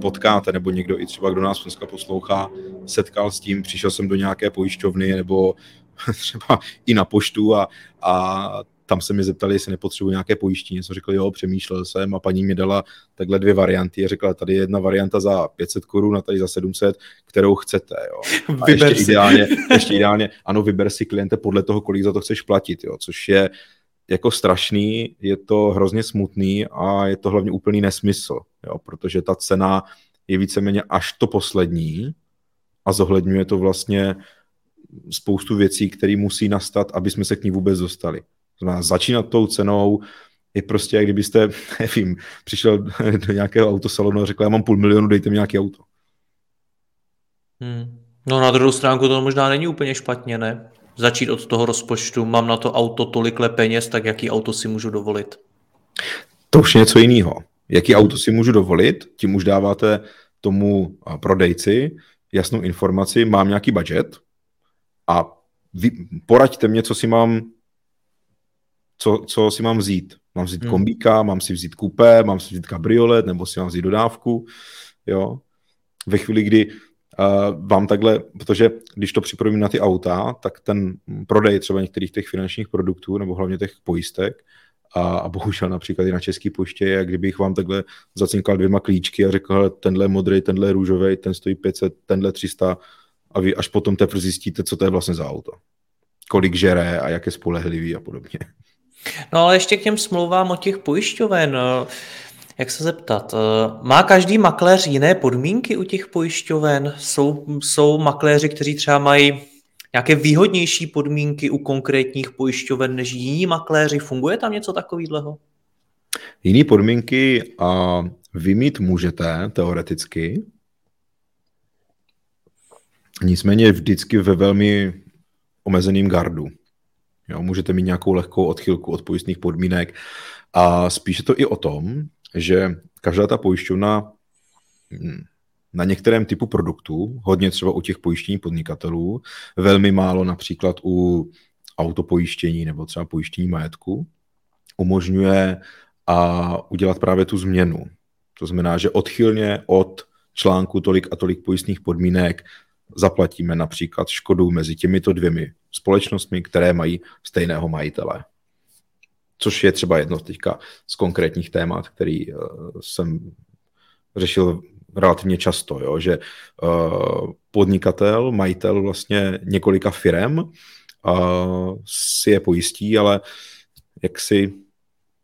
potkáte, nebo někdo i třeba, kdo nás dneska poslouchá, setkal s tím, přišel jsem do nějaké pojišťovny nebo třeba i na poštu a, a tam se mi zeptali, jestli nepotřebuji nějaké pojištění. Jsem řekl, jo, přemýšlel jsem a paní mi dala takhle dvě varianty. A řekla, tady je jedna varianta za 500 korun a tady za 700, kterou chcete. Jo. A ještě ideálně, ještě ideálně, ano, vyber si kliente podle toho, kolik za to chceš platit, jo, což je jako strašný, je to hrozně smutný a je to hlavně úplný nesmysl, jo, protože ta cena je víceméně až to poslední a zohledňuje to vlastně spoustu věcí, které musí nastat, aby jsme se k ní vůbec dostali. Znamená, začínat tou cenou je prostě, jak kdybyste, nevím, přišel do nějakého autosalonu a řekl, já mám půl milionu, dejte mi nějaké auto. Hmm. No na druhou stránku to možná není úplně špatně, ne? Začít od toho rozpočtu, mám na to auto tolikle peněz, tak jaký auto si můžu dovolit? To už je něco jiného. Jaký auto si můžu dovolit, tím už dáváte tomu prodejci jasnou informaci, mám nějaký budget a vy, poraďte mě, co si mám co, co si mám vzít. Mám vzít hmm. kombíka, mám si vzít kupé, mám si vzít kabriolet, nebo si mám vzít dodávku, jo. Ve chvíli, kdy uh, vám takhle, protože když to připravím na ty auta, tak ten prodej třeba některých těch finančních produktů, nebo hlavně těch pojistek, a, a bohužel například i na České poště je, kdybych vám takhle zacinkal dvěma klíčky a řekl, tenhle modrý, tenhle růžový, ten stojí 500, tenhle 300 a vy až potom teprve zjistíte, co to je vlastně za auto. Kolik žere a jak je spolehlivý a podobně. No ale ještě k těm smlouvám o těch pojišťoven. Eh, jak se zeptat? Eh, má každý makléř jiné podmínky u těch pojišťoven? Jsou, jsou makléři, kteří třeba mají nějaké výhodnější podmínky u konkrétních pojišťoven než jiní makléři? Funguje tam něco takového? Jiné podmínky a vy mít můžete teoreticky, nicméně vždycky ve velmi omezeným gardu. Jo, můžete mít nějakou lehkou odchylku od pojistných podmínek a spíše to i o tom, že každá ta pojišťovna hm, na některém typu produktů, hodně třeba u těch pojištění podnikatelů, velmi málo například u autopojištění nebo třeba pojištění majetku, umožňuje a udělat právě tu změnu. To znamená, že odchylně od článku tolik a tolik pojistných podmínek zaplatíme například škodu mezi těmito dvěmi společnostmi, které mají stejného majitele. Což je třeba jedno teďka z konkrétních témat, který uh, jsem řešil relativně často, jo, že uh, podnikatel, majitel vlastně několika firem uh, si je pojistí, ale jak si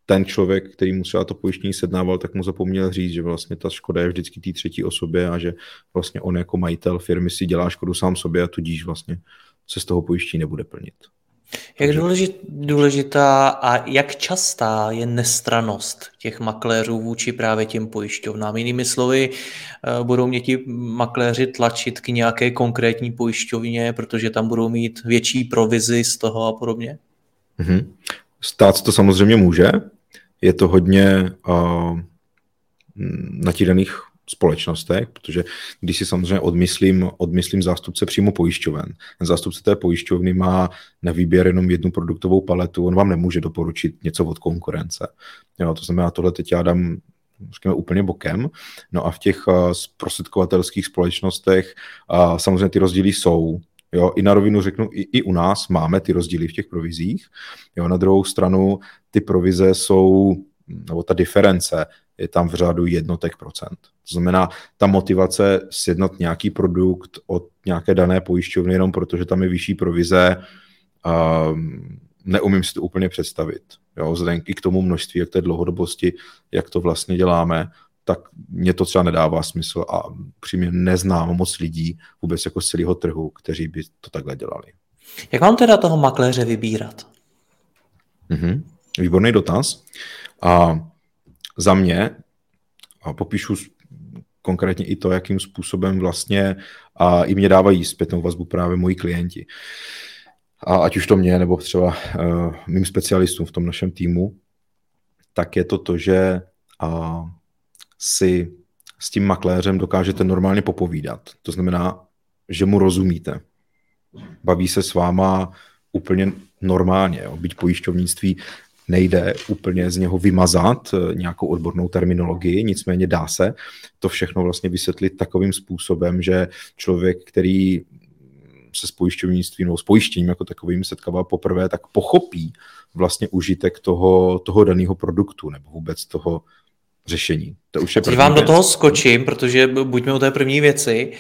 ten člověk, který mu třeba to pojištění sednával, tak mu zapomněl říct, že vlastně ta škoda je vždycky té třetí osobě a že vlastně on jako majitel firmy si dělá škodu sám sobě a tudíž vlastně se z toho pojištění nebude plnit. Jak důležit, důležitá a jak častá je nestranost těch makléřů vůči právě těm pojišťovnám? Jinými slovy, eh, budou mě ti makléři tlačit k nějaké konkrétní pojišťovně, protože tam budou mít větší provizi z toho a podobně? Mm-hmm. Stát to samozřejmě může. Je to hodně uh, natíraných společnostech, protože když si samozřejmě odmyslím, odmyslím zástupce přímo pojišťoven, ten zástupce té pojišťovny má na výběr jenom jednu produktovou paletu, on vám nemůže doporučit něco od konkurence. Jo, to znamená, tohle teď já dám řekněme, úplně bokem. No a v těch zprostředkovatelských společnostech samozřejmě ty rozdíly jsou. Jo, i na rovinu řeknu, i, i u nás máme ty rozdíly v těch provizích. Jo, na druhou stranu ty provize jsou, nebo ta diference je tam v řádu jednotek procent. To znamená, ta motivace sjednat nějaký produkt od nějaké dané pojišťovny jenom protože tam je vyšší provize, um, neumím si to úplně představit. Jo, vzhledem i k tomu množství, jak té dlouhodobosti, jak to vlastně děláme, tak mě to třeba nedává smysl a přímě neznám moc lidí vůbec jako z celého trhu, kteří by to takhle dělali. Jak mám teda toho makléře vybírat? Mm-hmm. Výborný dotaz. A za mě, a popíšu konkrétně i to, jakým způsobem vlastně a i mě dávají zpětnou vazbu právě moji klienti. A ať už to mě, nebo třeba uh, mým specialistům v tom našem týmu, tak je to to, že si s tím makléřem dokážete normálně popovídat. To znamená, že mu rozumíte. Baví se s váma úplně normálně. Jo. Byť pojišťovnictví nejde úplně z něho vymazat eh, nějakou odbornou terminologii, nicméně dá se to všechno vlastně vysvětlit takovým způsobem, že člověk, který se s pojišťovnictvím nebo s pojištěním jako takovým setkává poprvé, tak pochopí vlastně užitek toho, toho daného produktu nebo vůbec toho řešení. To už je Teď vám věc. do toho skočím, protože buďme u té první věci.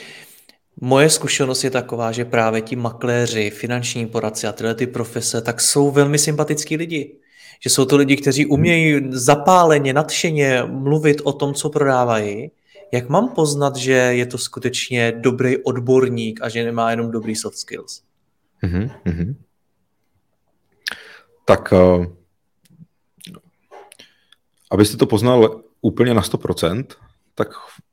Moje zkušenost je taková, že právě ti makléři, finanční poradci a tyhle ty profese, tak jsou velmi sympatický lidi. Že jsou to lidi, kteří umějí zapáleně, nadšeně mluvit o tom, co prodávají. Jak mám poznat, že je to skutečně dobrý odborník a že nemá jenom dobrý soft skills? Mm-hmm. Tak uh, abyste to poznal úplně na 100%, tak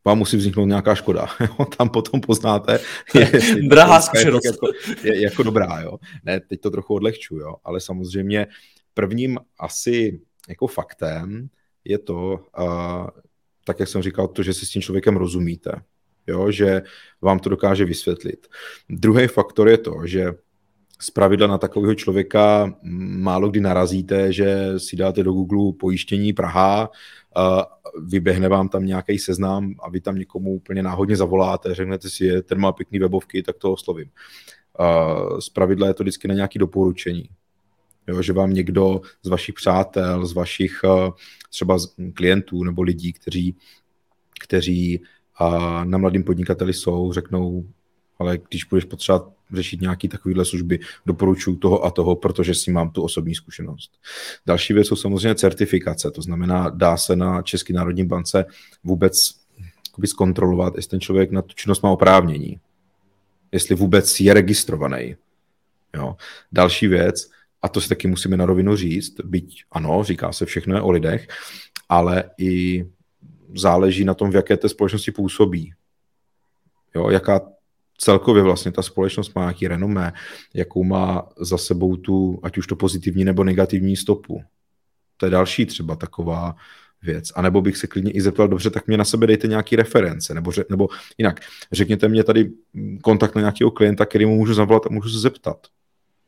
vám musí vzniknout nějaká škoda. Tam potom poznáte, je, Drahá zkušenost. Jako, je, jako dobrá. Jo. Ne, teď to trochu odlehču, jo. ale samozřejmě prvním asi jako faktem je to, uh, tak jak jsem říkal, to, že si s tím člověkem rozumíte, jo, že vám to dokáže vysvětlit. Druhý faktor je to, že z pravidla na takového člověka málo kdy narazíte, že si dáte do Google pojištění Praha, vyběhne vám tam nějaký seznam a vy tam někomu úplně náhodně zavoláte, řeknete si, je, ten má pěkný webovky, tak to oslovím. Z pravidla je to vždycky na nějaké doporučení. Jo, že vám někdo z vašich přátel, z vašich třeba klientů nebo lidí, kteří, kteří na mladým podnikateli jsou, řeknou, ale když budeš potřebovat řešit nějaké takovéhle služby, doporučuji toho a toho, protože si mám tu osobní zkušenost. Další věc jsou samozřejmě certifikace, to znamená, dá se na České národní bance vůbec zkontrolovat, jestli ten člověk na tu činnost má oprávnění, jestli vůbec je registrovaný. Jo. Další věc, a to si taky musíme na rovinu říct, byť ano, říká se všechno je o lidech, ale i záleží na tom, v jaké té společnosti působí. Jo, jaká celkově vlastně ta společnost má nějaký renomé, jakou má za sebou tu, ať už to pozitivní nebo negativní stopu. To je další třeba taková věc. A nebo bych se klidně i zeptal, dobře, tak mě na sebe dejte nějaký reference, nebo, ře, nebo jinak, řekněte mě tady kontakt na nějakého klienta, který mu můžu zavolat a můžu se zeptat.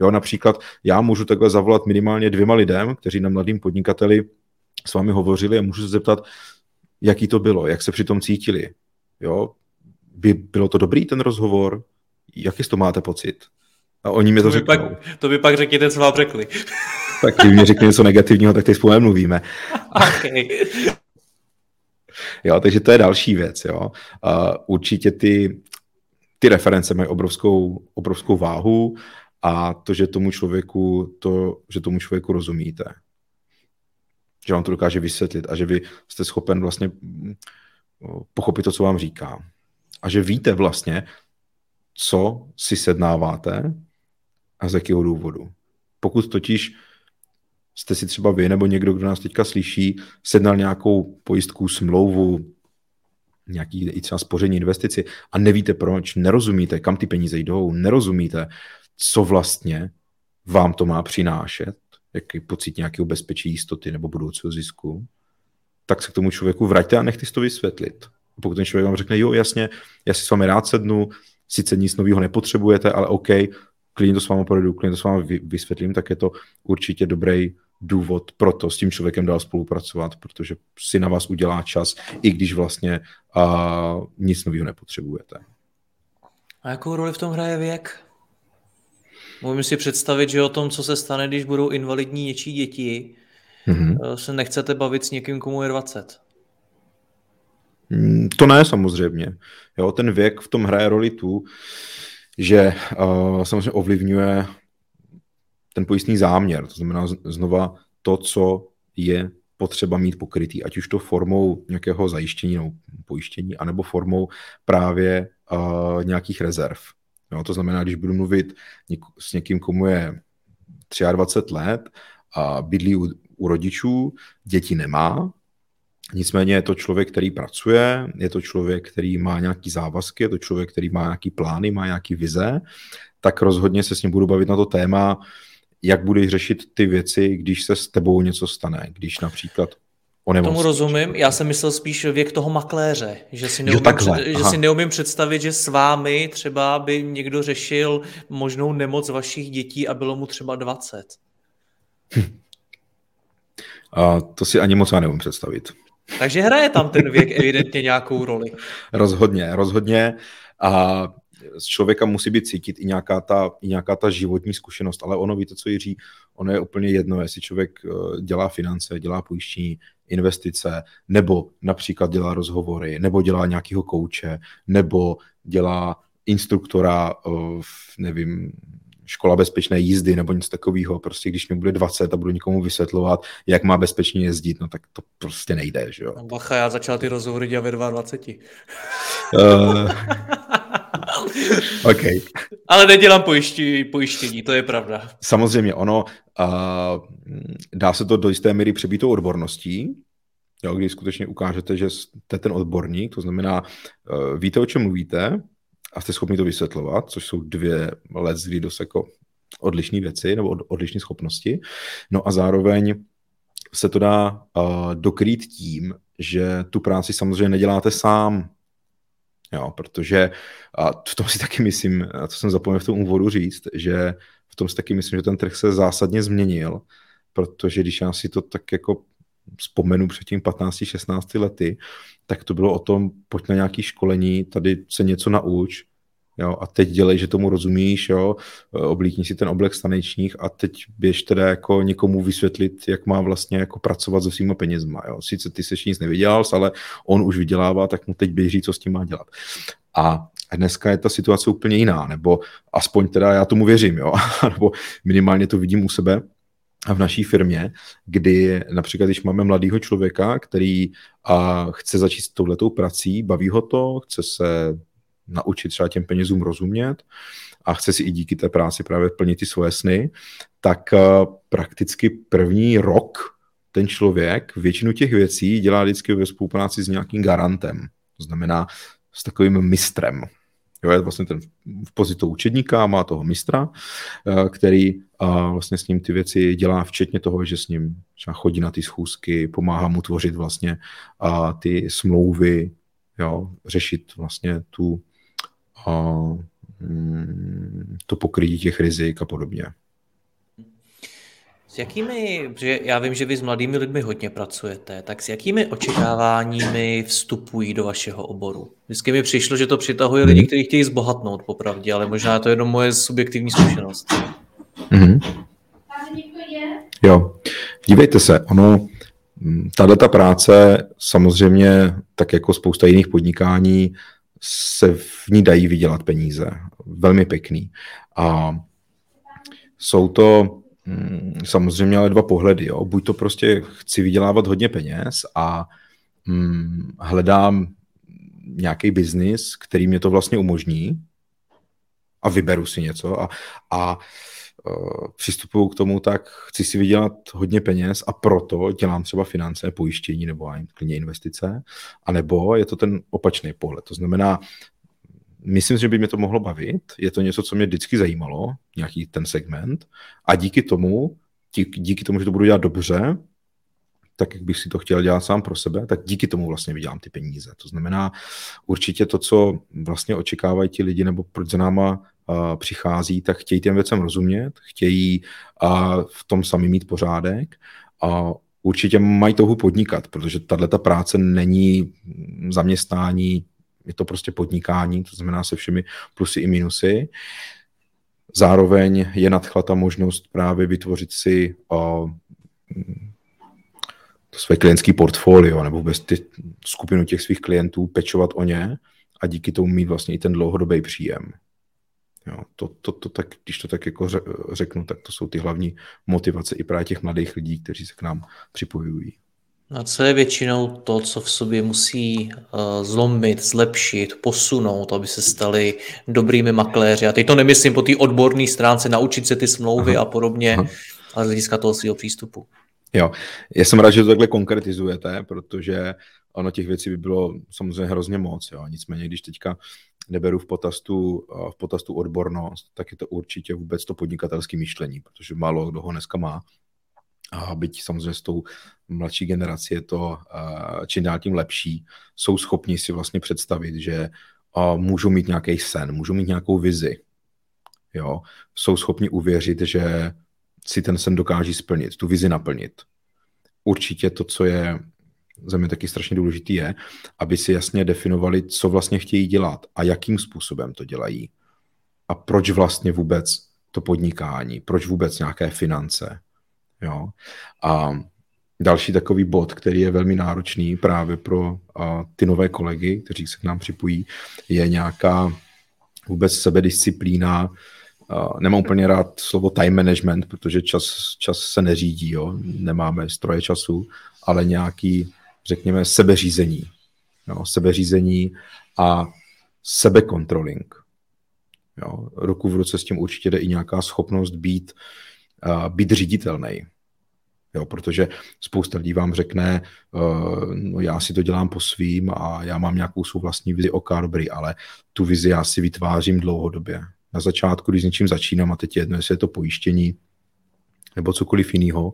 Jo, například já můžu takhle zavolat minimálně dvěma lidem, kteří na mladým podnikateli s vámi hovořili a můžu se zeptat, jaký to bylo, jak se při tom cítili. Jo, by bylo to dobrý ten rozhovor? Jaký to máte pocit? A oni mi to, to řeknou. Pak, to by pak řekněte, co vám řekli. tak když mi řekne něco negativního, tak teď spolu mluvíme. okay. Jo, takže to je další věc. Jo. Uh, určitě ty, ty reference mají obrovskou, obrovskou váhu a to, že tomu člověku, to, že tomu člověku rozumíte. Že vám to dokáže vysvětlit a že vy jste schopen vlastně pochopit to, co vám říká a že víte vlastně, co si sednáváte a z jakého důvodu. Pokud totiž jste si třeba vy nebo někdo, kdo nás teďka slyší, sednal nějakou pojistku, smlouvu, nějaký i třeba spoření investici a nevíte proč, nerozumíte, kam ty peníze jdou, nerozumíte, co vlastně vám to má přinášet, jaký pocit nějakého bezpečí, jistoty nebo budoucího zisku, tak se k tomu člověku vraťte a nechte to vysvětlit. Pokud ten člověk vám řekne, jo, jasně, já si s vámi rád sednu, sice nic nového nepotřebujete, ale OK, klidně to s vámi projdu, klidně to s vámi vysvětlím, tak je to určitě dobrý důvod pro to s tím člověkem dál spolupracovat, protože si na vás udělá čas, i když vlastně uh, nic nového nepotřebujete. A jakou roli v tom hraje věk? Můžeme si představit, že o tom, co se stane, když budou invalidní něčí děti, mm-hmm. se nechcete bavit s někým, komu je 20. Mm, to ne, samozřejmě. Jo, ten věk v tom hraje roli tu, že uh, samozřejmě ovlivňuje ten pojistný záměr, to znamená znova to, co je potřeba mít pokrytý, ať už to formou nějakého zajištění nebo pojištění, anebo formou právě uh, nějakých rezerv. Jo, to znamená, když budu mluvit s někým, komu je 23 let a bydlí u, u rodičů, děti nemá, Nicméně je to člověk, který pracuje, je to člověk, který má nějaký závazky, je to člověk, který má nějaký plány, má nějaký vize, tak rozhodně se s ním budu bavit na to téma, jak budeš řešit ty věci, když se s tebou něco stane, když například Tomu rozumím, já jsem myslel spíš věk toho makléře, že si neumím, jo, před, že si neumím představit, že s vámi třeba by někdo řešil možnou nemoc vašich dětí a bylo mu třeba 20. Hm. A to si ani moc já neumím představit. Takže hraje tam ten věk evidentně nějakou roli. Rozhodně, rozhodně. A z člověka musí být cítit i nějaká ta, i nějaká ta životní zkušenost, ale ono, víte co Jiří, ono je úplně jedno, jestli člověk eh, dělá finance, dělá pojištění, investice, nebo například dělá rozhovory, nebo dělá nějakého kouče, nebo dělá instruktora, eh, nevím, škola bezpečné jízdy nebo něco takového. Prostě když mi bude 20 a budu někomu vysvětlovat, jak má bezpečně jezdit, no tak to prostě nejde, že jo. Bacha, já začal ty rozhovory dělat ve 22. Uh, OK. Ale nedělám pojištění, pojištění, to je pravda. Samozřejmě, ono uh, dá se to do jisté míry přebítou odborností, jo, když skutečně ukážete, že jste ten odborník, to znamená, uh, víte, o čem mluvíte, a jste schopni to vysvětlovat, což jsou dvě let kdy dost jako odlišné věci nebo odlišné schopnosti. No a zároveň se to dá uh, dokrýt tím, že tu práci samozřejmě neděláte sám, jo, protože a v tom si taky myslím, a to jsem zapomněl v tom úvodu říct, že v tom si taky myslím, že ten trh se zásadně změnil, protože když já si to tak jako vzpomenu před tím 15-16 lety, tak to bylo o tom, pojď na nějaké školení, tady se něco nauč, jo, a teď dělej, že tomu rozumíš, jo, oblíkni si ten oblek stanečních a teď běž teda jako někomu vysvětlit, jak má vlastně jako pracovat se svýma penězma, jo. Sice ty seš nic nevydělal, ale on už vydělává, tak mu teď běží, co s tím má dělat. A dneska je ta situace úplně jiná, nebo aspoň teda já tomu věřím, jo, nebo minimálně to vidím u sebe, v naší firmě, kdy například, když máme mladého člověka, který a chce začít s touhletou prací, baví ho to, chce se naučit třeba těm penězům rozumět a chce si i díky té práci právě plnit ty svoje sny, tak prakticky první rok ten člověk většinu těch věcí dělá vždycky ve spolupráci s nějakým garantem. To znamená s takovým mistrem. Jo, je vlastně ten v pozitu učedníka, má toho mistra, eh, který vlastně s ním ty věci dělá, včetně toho, že s ním třeba chodí na ty schůzky, pomáhá mu tvořit vlastně ty smlouvy, jo, řešit vlastně tu mm, to pokrytí těch rizik a podobně. S jakými, protože já vím, že vy s mladými lidmi hodně pracujete, tak s jakými očekáváními vstupují do vašeho oboru? Vždycky mi přišlo, že to přitahuje lidi, kteří chtějí zbohatnout popravdě, ale možná to je jenom moje subjektivní zkušenost. Mm-hmm. Jo, dívejte se, ono, tahle ta práce samozřejmě, tak jako spousta jiných podnikání, se v ní dají vydělat peníze. Velmi pěkný. A jsou to Mm, samozřejmě ale dva pohledy. Jo. Buď to prostě chci vydělávat hodně peněz a mm, hledám nějaký biznis, který mě to vlastně umožní a vyberu si něco a, a uh, přistupuju k tomu tak, chci si vydělat hodně peněz a proto dělám třeba finance, pojištění nebo klidně investice, anebo je to ten opačný pohled. To znamená, myslím, že by mě to mohlo bavit. Je to něco, co mě vždycky zajímalo, nějaký ten segment. A díky tomu, díky, díky tomu, že to budu dělat dobře, tak jak bych si to chtěl dělat sám pro sebe, tak díky tomu vlastně vydělám ty peníze. To znamená určitě to, co vlastně očekávají ti lidi, nebo proč za náma uh, přichází, tak chtějí těm věcem rozumět, chtějí uh, v tom sami mít pořádek a určitě mají touhu podnikat, protože tahle ta práce není zaměstnání je to prostě podnikání, to znamená se všemi plusy i minusy. zároveň je nadchla ta možnost právě vytvořit si uh, to své klientské portfolio nebo vůbec ty skupinu těch svých klientů, pečovat o ně a díky tomu mít vlastně i ten dlouhodobý příjem. Jo, to, to, to tak, když to tak jako řeknu, tak to jsou ty hlavní motivace i právě těch mladých lidí, kteří se k nám připojují. A co je většinou to, co v sobě musí uh, zlomit, zlepšit, posunout, aby se stali dobrými makléři? A teď to nemyslím po té odborné stránce, naučit se ty smlouvy Aha. a podobně, Aha. ale z hlediska toho svého přístupu. Jo, já jsem rád, že to takhle konkretizujete, protože ono těch věcí by bylo samozřejmě hrozně moc. Jo. Nicméně, když teďka neberu v potastu, v potastu odbornost, tak je to určitě vůbec to podnikatelské myšlení, protože málo kdo ho dneska má. A byť samozřejmě s tou mladší generací je to čím dál tím lepší, jsou schopni si vlastně představit, že můžou mít nějaký sen, můžou mít nějakou vizi. Jo? Jsou schopni uvěřit, že si ten sen dokáží splnit, tu vizi naplnit. Určitě to, co je za mě taky strašně důležitý je, aby si jasně definovali, co vlastně chtějí dělat a jakým způsobem to dělají. A proč vlastně vůbec to podnikání, proč vůbec nějaké finance. Jo? A další takový bod, který je velmi náročný právě pro a, ty nové kolegy, kteří se k nám připojí, je nějaká vůbec sebedisciplína, nemám úplně rád slovo time management, protože čas, čas se neřídí, jo? nemáme stroje času, ale nějaký, řekněme, sebeřízení. Jo? Sebeřízení a sebekontroling. Jo? Ruku v ruce s tím určitě jde i nějaká schopnost být, uh, být ředitelný. Jo, protože spousta lidí vám řekne, uh, no já si to dělám po svým a já mám nějakou svou vlastní vizi o Carberry, ale tu vizi já si vytvářím dlouhodobě na začátku, když s něčím začínám, a teď je jedno, jestli je to pojištění nebo cokoliv jiného,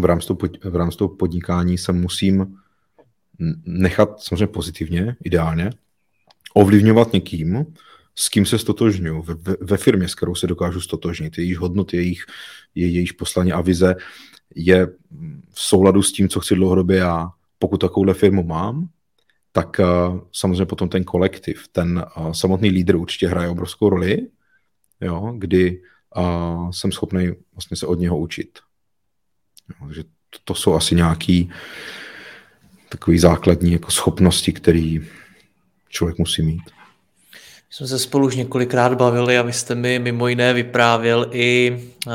v rámci, v rámci toho podnikání se musím nechat samozřejmě pozitivně, ideálně, ovlivňovat někým, s kým se stotožňuji, ve, ve firmě, s kterou se dokážu stotožnit, jejíž hodnoty, jejich, jejich poslaně a vize je v souladu s tím, co chci dlouhodobě já. Pokud takovouhle firmu mám, tak uh, samozřejmě potom ten kolektiv, ten uh, samotný lídr určitě hraje obrovskou roli, jo, kdy uh, jsem schopný vlastně se od něho učit. Takže to, to jsou asi nějaký takový základní jako schopnosti, které člověk musí mít. Jsme se spolu už několikrát bavili a vy jste mi mimo jiné vyprávěl i uh,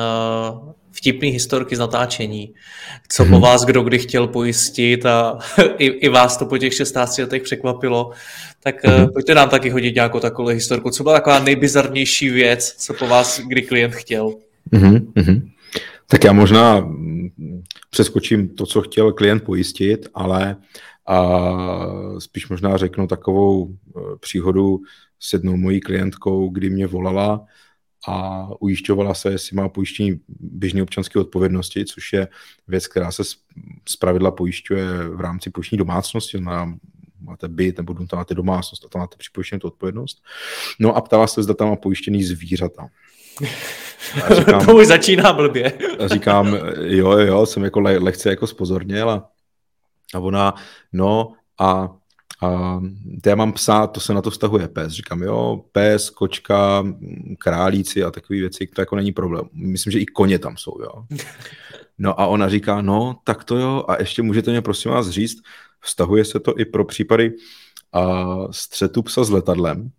vtipný historky z natáčení, co hmm. po mhm. vás kdo kdy chtěl pojistit a i, i vás to po těch 16 letech překvapilo. Tak hmm. pojďte nám taky hodit nějakou takovou historku. Co byla taková nejbizarnější věc, co po vás kdy klient chtěl? Hmm. Tak já možná mm, přeskočím to, co chtěl klient pojistit, ale a spíš možná řeknu takovou e, příhodu s jednou mojí klientkou, kdy mě volala a ujišťovala se, jestli má pojištění běžné občanské odpovědnosti, což je věc, která se z pravidla pojišťuje v rámci pojištění domácnosti, znamená máte byt nebo tam máte domácnost a tam máte připojištěnou tu odpovědnost. No a ptala se, zda tam má pojištěný zvířata. A říkám, to už začíná blbě. a říkám, jo, jo, jsem jako le, lehce jako spozorněl a, a ona, no a a já mám psa, to se na to vztahuje pes. Říkám, jo, pes, kočka, králíci a takové věci, to jako není problém. Myslím, že i koně tam jsou, jo. No a ona říká, no, tak to jo, a ještě můžete mě prosím vás říct, vztahuje se to i pro případy a střetu psa s letadlem.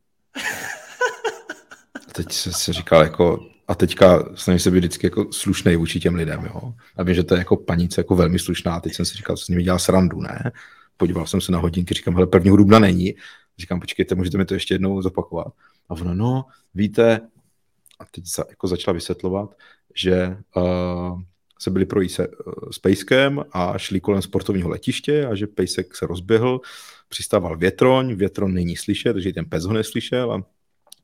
A teď se, se říkal jako, a teďka snažím se být vždycky jako slušnej vůči těm lidem, jo. A vím, že to je jako panice jako velmi slušná, teď jsem si říkal, co s nimi dělá srandu, ne? Podíval jsem se na hodinky, říkám, hele, prvního dubna není. Říkám, počkejte, můžete mi to ještě jednou zopakovat. A ono, no, víte, a teď za, jako začala vysvětlovat, že uh, se byli projít se uh, s Pejskem a šli kolem sportovního letiště a že Pejsek se rozběhl, přistával větroň, větron není slyšet, takže ten pes ho neslyšel a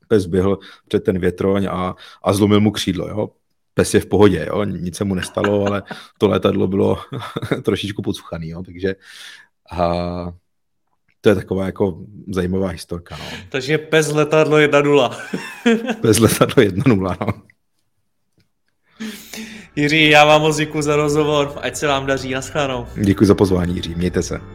pes běhl před ten větroň a, a zlomil mu křídlo. Jo? Pes je v pohodě, jo? nic se mu nestalo, ale to letadlo bylo trošičku podsuchaný, jo? takže a to je taková jako zajímavá historka. No. Takže pes letadlo 1-0. pes letadlo 1-0, no. Jiří, já vám moc děkuji za rozhovor, ať se vám daří, naschledanou. Děkuji za pozvání, Jiří, mějte se.